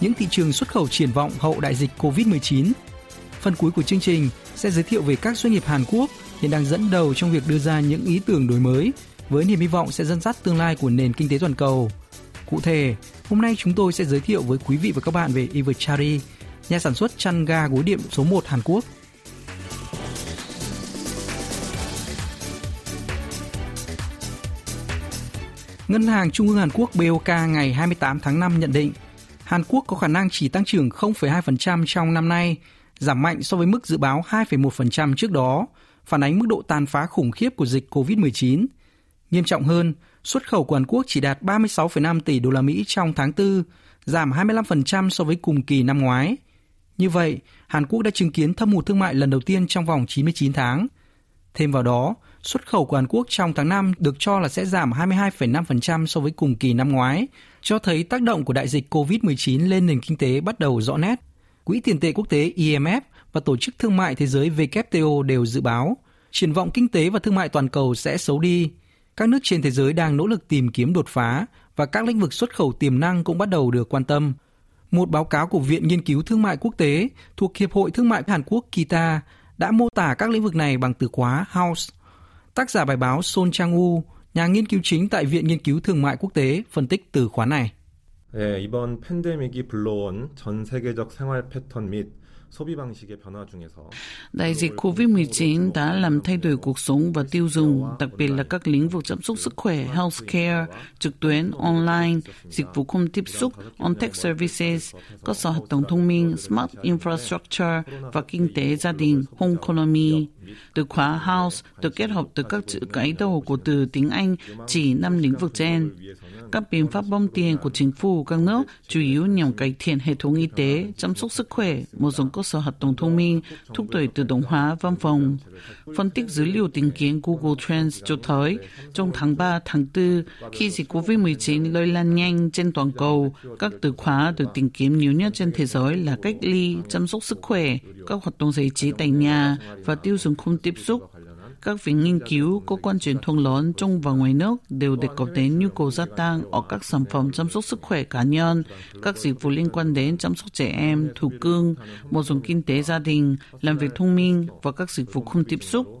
những thị trường xuất khẩu triển vọng hậu đại dịch COVID-19. Phần cuối của chương trình sẽ giới thiệu về các doanh nghiệp Hàn Quốc hiện đang dẫn đầu trong việc đưa ra những ý tưởng đổi mới với niềm hy vọng sẽ dẫn dắt tương lai của nền kinh tế toàn cầu. Cụ thể, hôm nay chúng tôi sẽ giới thiệu với quý vị và các bạn về Everchari, nhà sản xuất chăn ga gối đệm số 1 Hàn Quốc. Ngân hàng Trung ương Hàn Quốc BOK ngày 28 tháng 5 nhận định Hàn Quốc có khả năng chỉ tăng trưởng 0,2% trong năm nay, giảm mạnh so với mức dự báo 2,1% trước đó, phản ánh mức độ tàn phá khủng khiếp của dịch COVID-19. Nghiêm trọng hơn, xuất khẩu của Hàn Quốc chỉ đạt 36,5 tỷ đô la Mỹ trong tháng 4, giảm 25% so với cùng kỳ năm ngoái. Như vậy, Hàn Quốc đã chứng kiến thâm hụt thương mại lần đầu tiên trong vòng 99 tháng. Thêm vào đó, xuất khẩu của Hàn Quốc trong tháng 5 được cho là sẽ giảm 22,5% so với cùng kỳ năm ngoái, cho thấy tác động của đại dịch COVID-19 lên nền kinh tế bắt đầu rõ nét. Quỹ tiền tệ quốc tế IMF và Tổ chức Thương mại Thế giới WTO đều dự báo triển vọng kinh tế và thương mại toàn cầu sẽ xấu đi. Các nước trên thế giới đang nỗ lực tìm kiếm đột phá và các lĩnh vực xuất khẩu tiềm năng cũng bắt đầu được quan tâm. Một báo cáo của Viện Nghiên cứu Thương mại Quốc tế thuộc Hiệp hội Thương mại Hàn Quốc Kita đã mô tả các lĩnh vực này bằng từ khóa house. Tác giả bài báo Son Chang-woo, nhà nghiên cứu chính tại Viện Nghiên cứu Thương mại Quốc tế, phân tích từ khóa này. 네, 이번 팬데믹이 불러온 전 세계적 생활 패턴 및 Đại dịch COVID-19 đã làm thay đổi cuộc sống và tiêu dùng, đặc biệt là các lĩnh vực chăm sóc sức khỏe, healthcare, trực tuyến, online, dịch vụ không tiếp xúc, on-tech services, cơ sở hoạt động thông minh, smart infrastructure và kinh tế gia đình, home economy. Từ khóa house được kết hợp từ các chữ cái đầu của từ tiếng Anh chỉ năm lĩnh vực trên. Các biện pháp bơm tiền của chính phủ các nước chủ yếu nhằm cải thiện hệ thống y tế, chăm sóc sức khỏe, một số cơ sở hoạt động thông minh, thúc đẩy tự động hóa văn phòng. Phân tích dữ liệu tìm kiếm Google Trends cho thấy, trong tháng 3, tháng 4, khi dịch COVID-19 lây lan nhanh trên toàn cầu, các từ khóa được tìm kiếm nhiều nhất trên thế giới là cách ly, chăm sóc sức khỏe, các hoạt động giải trí tại nhà và tiêu dùng không tiếp xúc Các viện nghiên cứu, cơ quan truyền thông lớn trong và ngoài nước đều đề cập đến nhu cầu gia tăng ở các sản phẩm chăm sóc sức khỏe cá nhân, các dịch vụ liên quan đến chăm sóc trẻ em, thủ cưng, một dùng kinh tế gia đình, làm việc thông minh và các dịch vụ không tiếp xúc.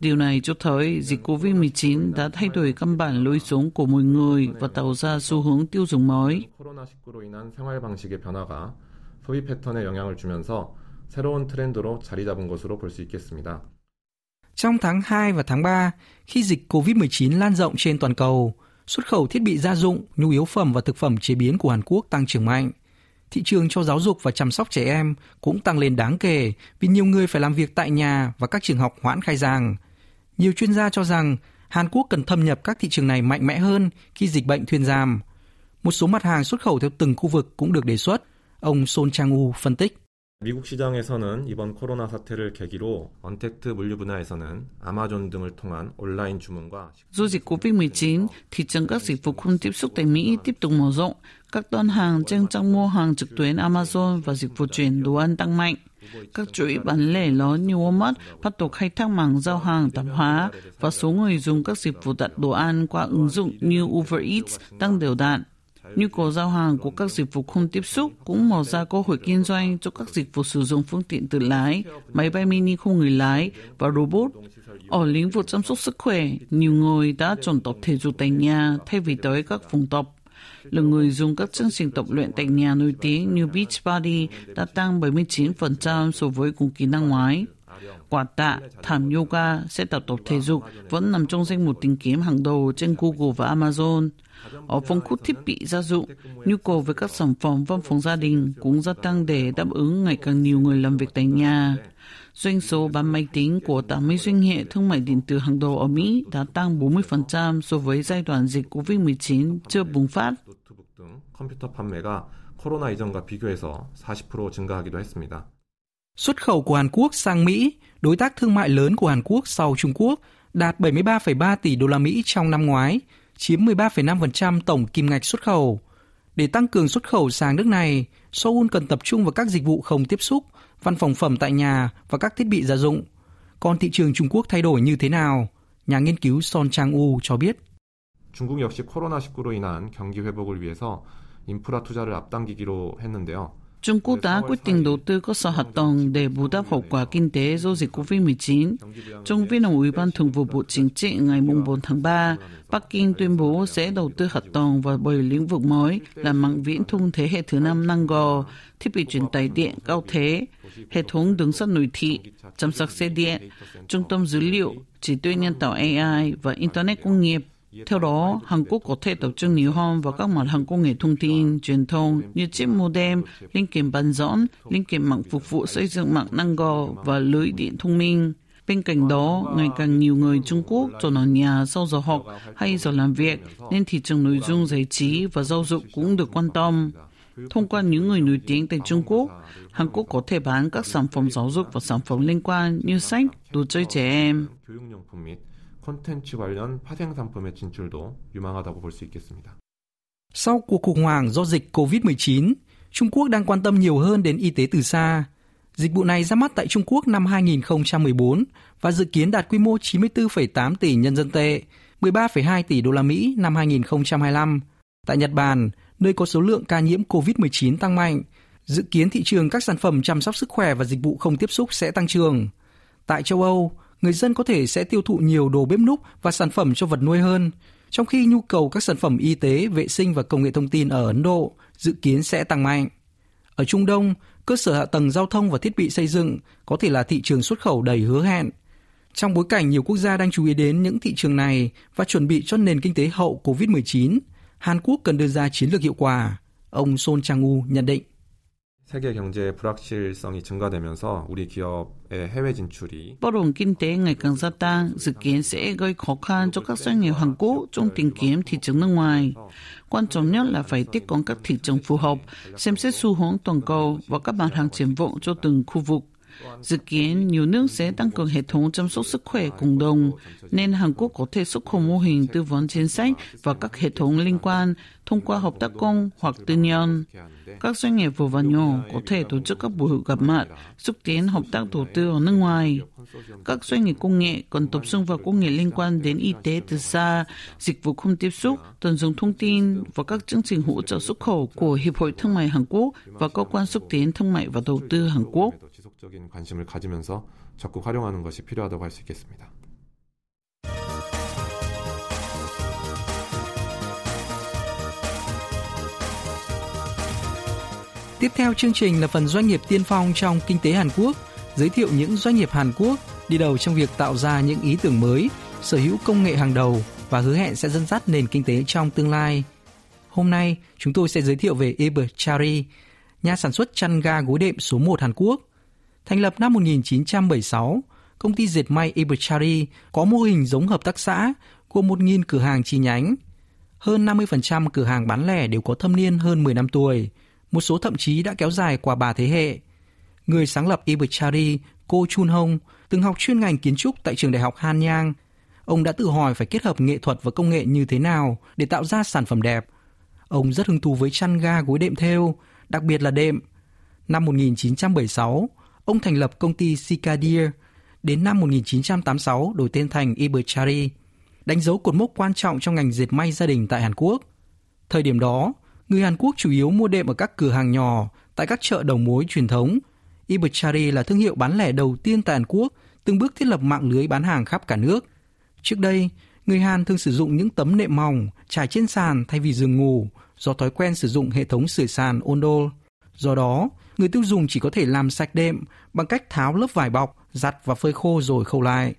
Điều này cho thấy dịch COVID-19 đã thay đổi căn bản lối sống của mọi người và tạo ra xu hướng tiêu dùng mới. 소비 패턴에 영향을 주면서 새로운 트렌드로 자리 잡은 것으로 볼 수 있겠습니다. Trong tháng 2 và tháng 3, khi dịch COVID-19 lan rộng trên toàn cầu, xuất khẩu thiết bị gia dụng, nhu yếu phẩm và thực phẩm chế biến của Hàn Quốc tăng trưởng mạnh. Thị trường cho giáo dục và chăm sóc trẻ em cũng tăng lên đáng kể vì nhiều người phải làm việc tại nhà và các trường học hoãn khai giảng. Nhiều chuyên gia cho rằng Hàn Quốc cần thâm nhập các thị trường này mạnh mẽ hơn khi dịch bệnh thuyên giảm. Một số mặt hàng xuất khẩu theo từng khu vực cũng được đề xuất. Ông Son Chang-woo phân tích. 미국 시장에서는 이번 코로나 사태를 계기로 언택트 물류 분야에서는 아마존 등을 통한 온라인 주문과 Do dịch COVID-19, thị trường các dịch vụ không tiếp xúc tại Mỹ tiếp tục mở rộng. Các đơn hàng trên trang mua hàng trực tuyến Amazon và dịch vụ chuyển đồ ăn tăng mạnh. Các chuỗi bán lẻ lớn như Walmart bắt đầu khai thác mảng giao hàng tạp hóa và số người dùng các dịch vụ đặt đồ ăn qua ứng dụng như Uber Eats tăng đều đặn. Nhu cầu giao hàng của các dịch vụ không tiếp xúc cũng mở ra cơ hội kinh doanh cho các dịch vụ sử dụng phương tiện tự lái, máy bay mini không người lái và robot. Ở lĩnh vực chăm sóc sức khỏe, nhiều người đã chọn tập thể dục tại nhà thay vì tới các phòng tập. Lượng người dùng các chương trình tập luyện tại nhà nổi tiếng như Beachbody đã tăng 79% so với cùng kỳ năm ngoái. Quả tạ, thảm yoga, sẽ tập tập thể dục vẫn nằm trong danh mục tìm kiếm hàng đầu trên Google và Amazon. Ở phân khúc thiết bị gia dụng, nhu cầu về các sản phẩm văn phòng gia đình cũng gia tăng để đáp ứng ngày càng nhiều người làm việc tại nhà. Doanh số bán máy tính của 80 doanh nghiệp thương mại điện tử hàng đầu ở Mỹ đã tăng 40% so với giai đoạn dịch COVID-19 chưa bùng phát. 컴퓨터 판매가 코로나 이전과 비교해서 40% 증가하기도 했습니다. Xuất khẩu của Hàn Quốc sang Mỹ, đối tác thương mại lớn của Hàn Quốc sau Trung Quốc, đạt 73,3 tỷ đô la Mỹ trong năm ngoái, chiếm 13,5% tổng kim ngạch xuất khẩu. Để tăng cường xuất khẩu sang nước này, Seoul cần tập trung vào các dịch vụ không tiếp xúc, văn phòng phẩm tại nhà và các thiết bị gia dụng. Còn thị trường Trung Quốc thay đổi như thế nào? Nhà nghiên cứu Son Chang-u cho biết. 중국 역시 코로나19로 인한 경기 회복을 위해서 인프라 투자를 앞당기기로 했는데요. Trung Quốc đã quyết định đầu tư cơ sở hạ tầng để bù đắp hậu quả kinh tế do dịch COVID-19. Trong viên đồng Ủy ban Thường vụ Bộ Chính trị ngày 4 tháng 3, Bắc Kinh tuyên bố sẽ đầu tư hạ tầng vào bảy lĩnh vực mới là mạng viễn thông thế hệ thứ năm năng gò, thiết bị truyền tải điện cao thế, hệ thống đường sắt nội thị, chăm sóc xe điện, trung tâm dữ liệu, trí tuệ nhân tạo AI và Internet công nghiệp. Theo đó, Hàn Quốc có thể tập trung nhiều hơn vào các mặt hàng công nghệ thông tin, truyền thông như chip modem, linh kiện bán dẫn, linh kiện mạng phục vụ xây dựng mạng năng gò và lưới điện thông minh. Bên cạnh đó, ngày càng nhiều người Trung Quốc chọn ở nhà sau giờ học hay giờ làm việc, nên thị trường nội dung giải trí và giáo dục cũng được quan tâm. Thông qua những người nổi tiếng tại Trung Quốc, Hàn Quốc có thể bán các sản phẩm giáo dục và sản phẩm liên quan như sách, đồ chơi trẻ em. 콘텐츠 관련 파생 상품의 진출도 유망하다고 볼 수 있겠습니다. Sau cuộc khủng hoảng do dịch COVID-19, Trung Quốc đang quan tâm nhiều hơn đến y tế từ xa. Dịch vụ này ra mắt tại Trung Quốc năm 2014 và dự kiến đạt quy mô 94,8 tỷ nhân dân tệ, 13,2 tỷ đô la Mỹ năm 2025. Tại Nhật Bản, nơi có số lượng ca nhiễm COVID-19 tăng mạnh, dự kiến thị trường các sản phẩm chăm sóc sức khỏe và dịch vụ không tiếp xúc sẽ tăng trưởng. Tại châu Âu, người dân có thể sẽ tiêu thụ nhiều đồ bếp núc và sản phẩm cho vật nuôi hơn, trong khi nhu cầu các sản phẩm y tế, vệ sinh và công nghệ thông tin ở Ấn Độ dự kiến sẽ tăng mạnh. Ở Trung Đông, cơ sở hạ tầng giao thông và thiết bị xây dựng có thể là thị trường xuất khẩu đầy hứa hẹn. Trong bối cảnh nhiều quốc gia đang chú ý đến những thị trường này và chuẩn bị cho nền kinh tế hậu COVID-19, Hàn Quốc cần đưa ra chiến lược hiệu quả. Ông Son Chang-u nhận định. 세계 경제의 불확실성이 증가되면서 우리 기업의 해외 진출이 bất ổn kinh tế ngày càng gia tăng, dự kiến sẽ gây khó khăn cho các doanh nghiệp Hàn Quốc trong tìm kiếm thị trường nước ngoài. Quan trọng nhất là phải tiếp cận các thị trường phù hợp, xem xét xu hướng toàn cầu và các mặt hàng triển vọng cho từng khu vực. Dự kiến nhiều nước sẽ tăng cường hệ thống chăm sóc sức khỏe cộng đồng, nên Hàn Quốc có thể xuất khẩu mô hình tư vấn chính sách và các hệ thống liên quan thông qua hợp tác công hoặc tư nhân. Các doanh nghiệp vừa và nhỏ có thể tổ chức các buổi gặp mặt, xúc tiến hợp tác đầu tư ở nước ngoài. Các doanh nghiệp công nghệ cần tập trung vào công nghệ liên quan đến y tế từ xa, dịch vụ không tiếp xúc, tận dụng thông tin và các chương trình hỗ trợ xuất khẩu của Hiệp hội Thương mại Hàn Quốc và cơ quan xúc tiến thương mại và đầu tư Hàn Quốc. 지속적인 관심을 가지면서 적극 활용하는 것이 필요하다고 할 수 있겠습니다. Tiếp theo chương trình là phần doanh nghiệp tiên phong trong kinh tế Hàn Quốc, giới thiệu những doanh nghiệp Hàn Quốc đi đầu trong việc tạo ra những ý tưởng mới, sở hữu công nghệ hàng đầu và hứa hẹn sẽ dẫn dắt nền kinh tế trong tương lai. Hôm nay, chúng tôi sẽ giới thiệu về Eber Chari, nhà sản xuất chăn ga gối đệm số 1 Hàn Quốc. Thành lập năm 1976, công ty dệt may Iberchari có mô hình giống hợp tác xã gồm 1.000 cửa hàng chi nhánh. Hơn 50% cửa hàng bán lẻ đều có thâm niên hơn 10 năm tuổi, một số thậm chí đã kéo dài qua ba thế hệ. Người sáng lập Iberchari, cô Chun Hong, từng học chuyên ngành kiến trúc tại trường đại học Hanyang. Ông đã tự hỏi phải kết hợp nghệ thuật và công nghệ như thế nào để tạo ra sản phẩm đẹp. Ông rất hứng thú với chăn ga gối đệm thêu, đặc biệt là đệm. Năm 1976, ông thành lập công ty Sikadir. Đến năm 1986 đổi tên thành Iberchari, đánh dấu cột mốc quan trọng trong ngành dệt may gia đình tại Hàn Quốc. Thời điểm đó, người Hàn Quốc chủ yếu mua đệm ở các cửa hàng nhỏ, tại các chợ đầu mối truyền thống. Iberchari là thương hiệu bán lẻ đầu tiên tại Hàn Quốc, từng bước thiết lập mạng lưới bán hàng khắp cả nước. Trước đây, người Hàn thường sử dụng những tấm nệm mỏng trải trên sàn thay vì giường ngủ do thói quen sử dụng hệ thống sưởi sàn Ondol. Do đó, người tiêu dùng chỉ có thể làm sạch đệm bằng cách tháo lớp vải bọc, giặt và phơi khô rồi khâu lại.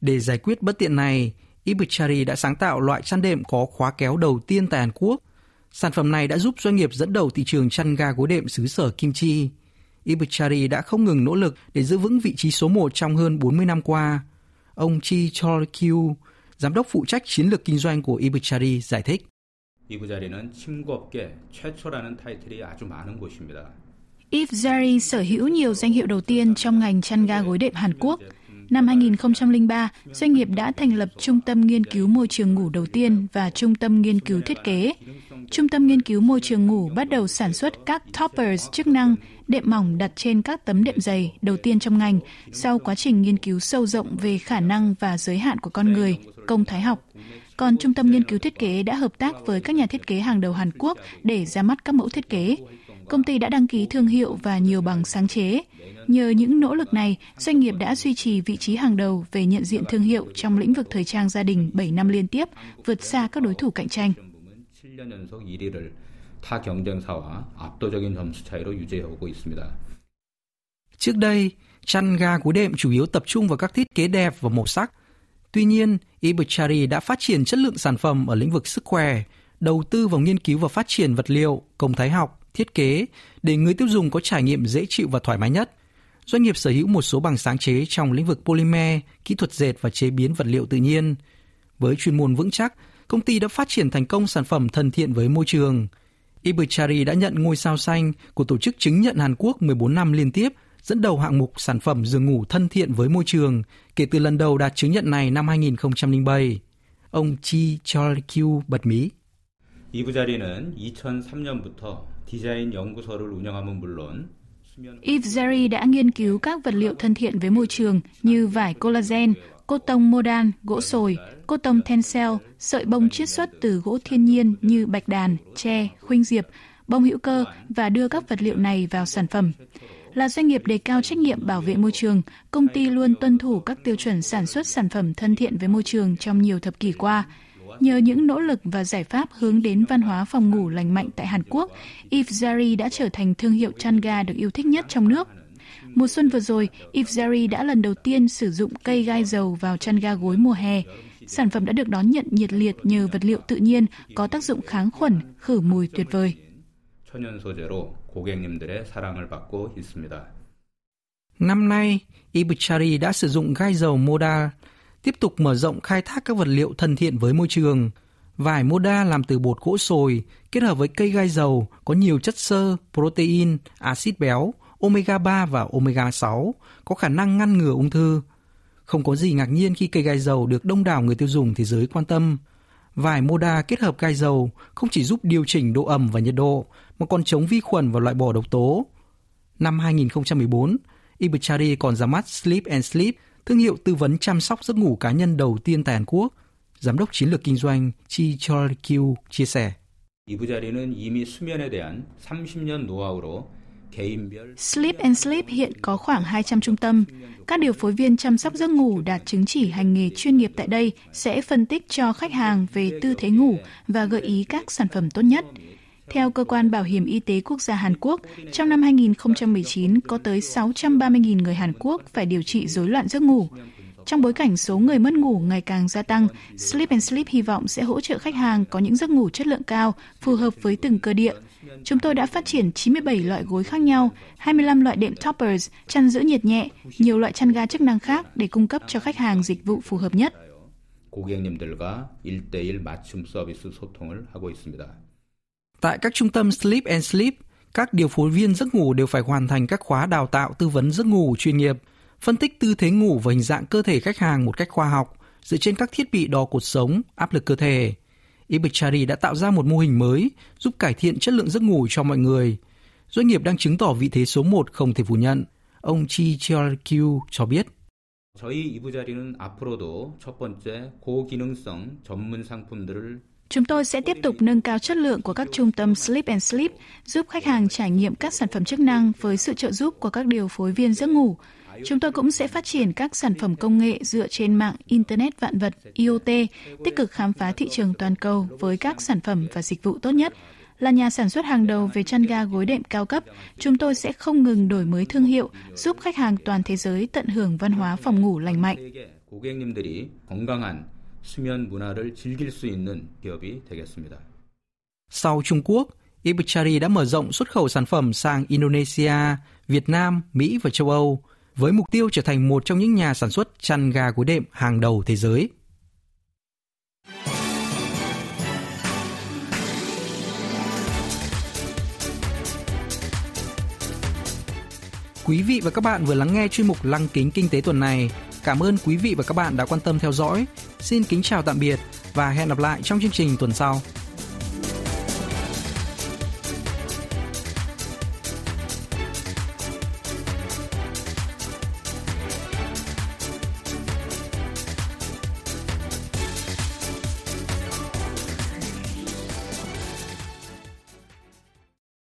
Để giải quyết bất tiện này, Ibuchari đã sáng tạo loại chăn đệm có khóa kéo đầu tiên tại Hàn Quốc. Sản phẩm này đã giúp doanh nghiệp dẫn đầu thị trường chăn ga gối đệm xứ sở Kim Chi. Ibuchari đã không ngừng nỗ lực để giữ vững vị trí số 1 trong hơn 40 năm qua. Ông Chi Chol Kyu, giám đốc phụ trách chiến lược kinh doanh của Ibuchari giải thích. 이 부자리는 침구업계 최초라는 타이틀이 아주 많은 곳입니다. Ifzari sở hữu nhiều danh hiệu đầu tiên trong ngành chăn ga gối đệm Hàn Quốc. Năm 2003, doanh nghiệp đã thành lập Trung tâm Nghiên cứu Môi trường ngủ đầu tiên và Trung tâm Nghiên cứu Thiết kế. Trung tâm Nghiên cứu Môi trường ngủ bắt đầu sản xuất các toppers chức năng, đệm mỏng đặt trên các tấm đệm dày đầu tiên trong ngành, sau quá trình nghiên cứu sâu rộng về khả năng và giới hạn của con người, công thái học. Còn Trung tâm Nghiên cứu Thiết kế đã hợp tác với các nhà thiết kế hàng đầu Hàn Quốc để ra mắt các mẫu thiết kế. Công ty đã đăng ký thương hiệu và nhiều bằng sáng chế. Nhờ những nỗ lực này, doanh nghiệp đã duy trì vị trí hàng đầu về nhận diện thương hiệu trong lĩnh vực thời trang gia đình 7 năm liên tiếp, vượt xa các đối thủ cạnh tranh. Trước đây, chăn ga cú đệm chủ yếu tập trung vào các thiết kế đẹp và màu sắc. Tuy nhiên, Ibuchari đã phát triển chất lượng sản phẩm ở lĩnh vực sức khỏe, đầu tư vào nghiên cứu và phát triển vật liệu, công thái học, thiết kế để người tiêu dùng có trải nghiệm dễ chịu và thoải mái nhất. Doanh nghiệp sở hữu một số bằng sáng chế trong lĩnh vực polymer, kỹ thuật dệt và chế biến vật liệu tự nhiên. Với chuyên môn vững chắc, công ty đã phát triển thành công sản phẩm thân thiện với môi trường. Ibachari đã nhận ngôi sao xanh của tổ chức chứng nhận Hàn Quốc 14 năm liên tiếp, dẫn đầu hạng mục sản phẩm giường ngủ thân thiện với môi trường kể từ lần đầu đạt chứng nhận này năm 2007. Ông Chi Chol-kyu bật mí. 이부자리는 2003년부터 Yves Zeri đã nghiên cứu các vật liệu thân thiện với môi trường như vải collagen, cốt tông modan, gỗ sồi, cốt tông tencel, sợi bông chiết xuất từ gỗ thiên nhiên như bạch đàn, tre, khuynh diệp, bông hữu cơ và đưa các vật liệu này vào sản phẩm. Là doanh nghiệp đề cao trách nhiệm bảo vệ môi trường, công ty luôn tuân thủ các tiêu chuẩn sản xuất sản phẩm thân thiện với môi trường trong nhiều thập kỷ qua. Nhờ những nỗ lực và giải pháp hướng đến văn hóa phòng ngủ lành mạnh tại Hàn Quốc, Ifzari đã trở thành thương hiệu chăn ga được yêu thích nhất trong nước. Mùa xuân vừa rồi, Ifzari đã lần đầu tiên sử dụng cây gai dầu vào chăn ga gối mùa hè. Sản phẩm đã được đón nhận nhiệt liệt nhờ vật liệu tự nhiên có tác dụng kháng khuẩn, khử mùi tuyệt vời. 천연 소재로 고객님들의 사랑을 받고 있습니다. Năm nay, Ibachari đã sử dụng gai dầu Moda tiếp tục mở rộng khai thác các vật liệu thân thiện với môi trường. Vải Moda làm từ bột gỗ sồi kết hợp với cây gai dầu có nhiều chất xơ, protein, axit béo, omega 3 và omega 6 có khả năng ngăn ngừa ung thư. Không có gì ngạc nhiên khi cây gai dầu được đông đảo người tiêu dùng thế giới quan tâm. Vải Moda kết hợp gai dầu không chỉ giúp điều chỉnh độ ẩm và nhiệt độ mà còn chống vi khuẩn và loại bỏ độc tố. Năm 2014, ibuchari còn ra mắt Sleep and Sleep, thương hiệu tư vấn chăm sóc giấc ngủ cá nhân đầu tiên tại Hàn Quốc, Giám đốc chiến lược kinh doanh Chi Chol Kyu chia sẻ. Sleep and Sleep hiện có khoảng 200 trung tâm. Các điều phối viên chăm sóc giấc ngủ đạt chứng chỉ hành nghề chuyên nghiệp tại đây sẽ phân tích cho khách hàng về tư thế ngủ và gợi ý các sản phẩm tốt nhất. Theo Cơ quan Bảo hiểm Y tế Quốc gia Hàn Quốc, trong năm 2019 có tới 630.000 người Hàn Quốc phải điều trị rối loạn giấc ngủ. Trong bối cảnh số người mất ngủ ngày càng gia tăng, Sleep and Sleep hy vọng sẽ hỗ trợ khách hàng có những giấc ngủ chất lượng cao, phù hợp với từng cơ địa. Chúng tôi đã phát triển 97 loại gối khác nhau, 25 loại đệm toppers, chăn giữ nhiệt nhẹ, nhiều loại chăn ga chức năng khác để cung cấp cho khách hàng dịch vụ phù hợp nhất. 고객님들과 1대1 맞춤 서비스 소통을 하고 있습니다. Tại các trung tâm Sleep and Sleep, các điều phối viên giấc ngủ đều phải hoàn thành các khóa đào tạo tư vấn giấc ngủ chuyên nghiệp, phân tích tư thế ngủ và hình dạng cơ thể khách hàng một cách khoa học dựa trên các thiết bị đo cột sống, áp lực cơ thể. Ibachari đã tạo ra một mô hình mới giúp cải thiện chất lượng giấc ngủ cho mọi người. Doanh nghiệp đang chứng tỏ vị thế số 1 không thể phủ nhận. Ông Chi Cheol Kyu cho biết. 저희 이부자리는 앞으로도 첫 번째 고기능성 전문 상품들을 Chúng tôi sẽ tiếp tục nâng cao chất lượng của các trung tâm Sleep and Sleep, giúp khách hàng trải nghiệm các sản phẩm chức năng với sự trợ giúp của các điều phối viên giấc ngủ. Chúng tôi cũng sẽ phát triển các sản phẩm công nghệ dựa trên mạng Internet vạn vật IoT, tích cực khám phá thị trường toàn cầu với các sản phẩm và dịch vụ tốt nhất. Là nhà sản xuất hàng đầu về chăn ga gối đệm cao cấp, chúng tôi sẽ không ngừng đổi mới thương hiệu, giúp khách hàng toàn thế giới tận hưởng văn hóa phòng ngủ lành mạnh. 고객님들이 건강한 수면 문화를 즐길 수 있는 기업이 되겠습니다. Sau Trung Quốc, Ibichari đã mở rộng xuất khẩu sản phẩm sang Indonesia, Việt Nam, Mỹ và châu Âu với mục tiêu trở thành một trong những nhà sản xuất chăn gà gối đệm hàng đầu thế giới. Quý vị và các bạn vừa lắng nghe chuyên mục Lăng kính kinh tế tuần này. Cảm ơn quý vị và các bạn đã quan tâm theo dõi. Xin kính chào tạm biệt và hẹn gặp lại trong chương trình tuần sau.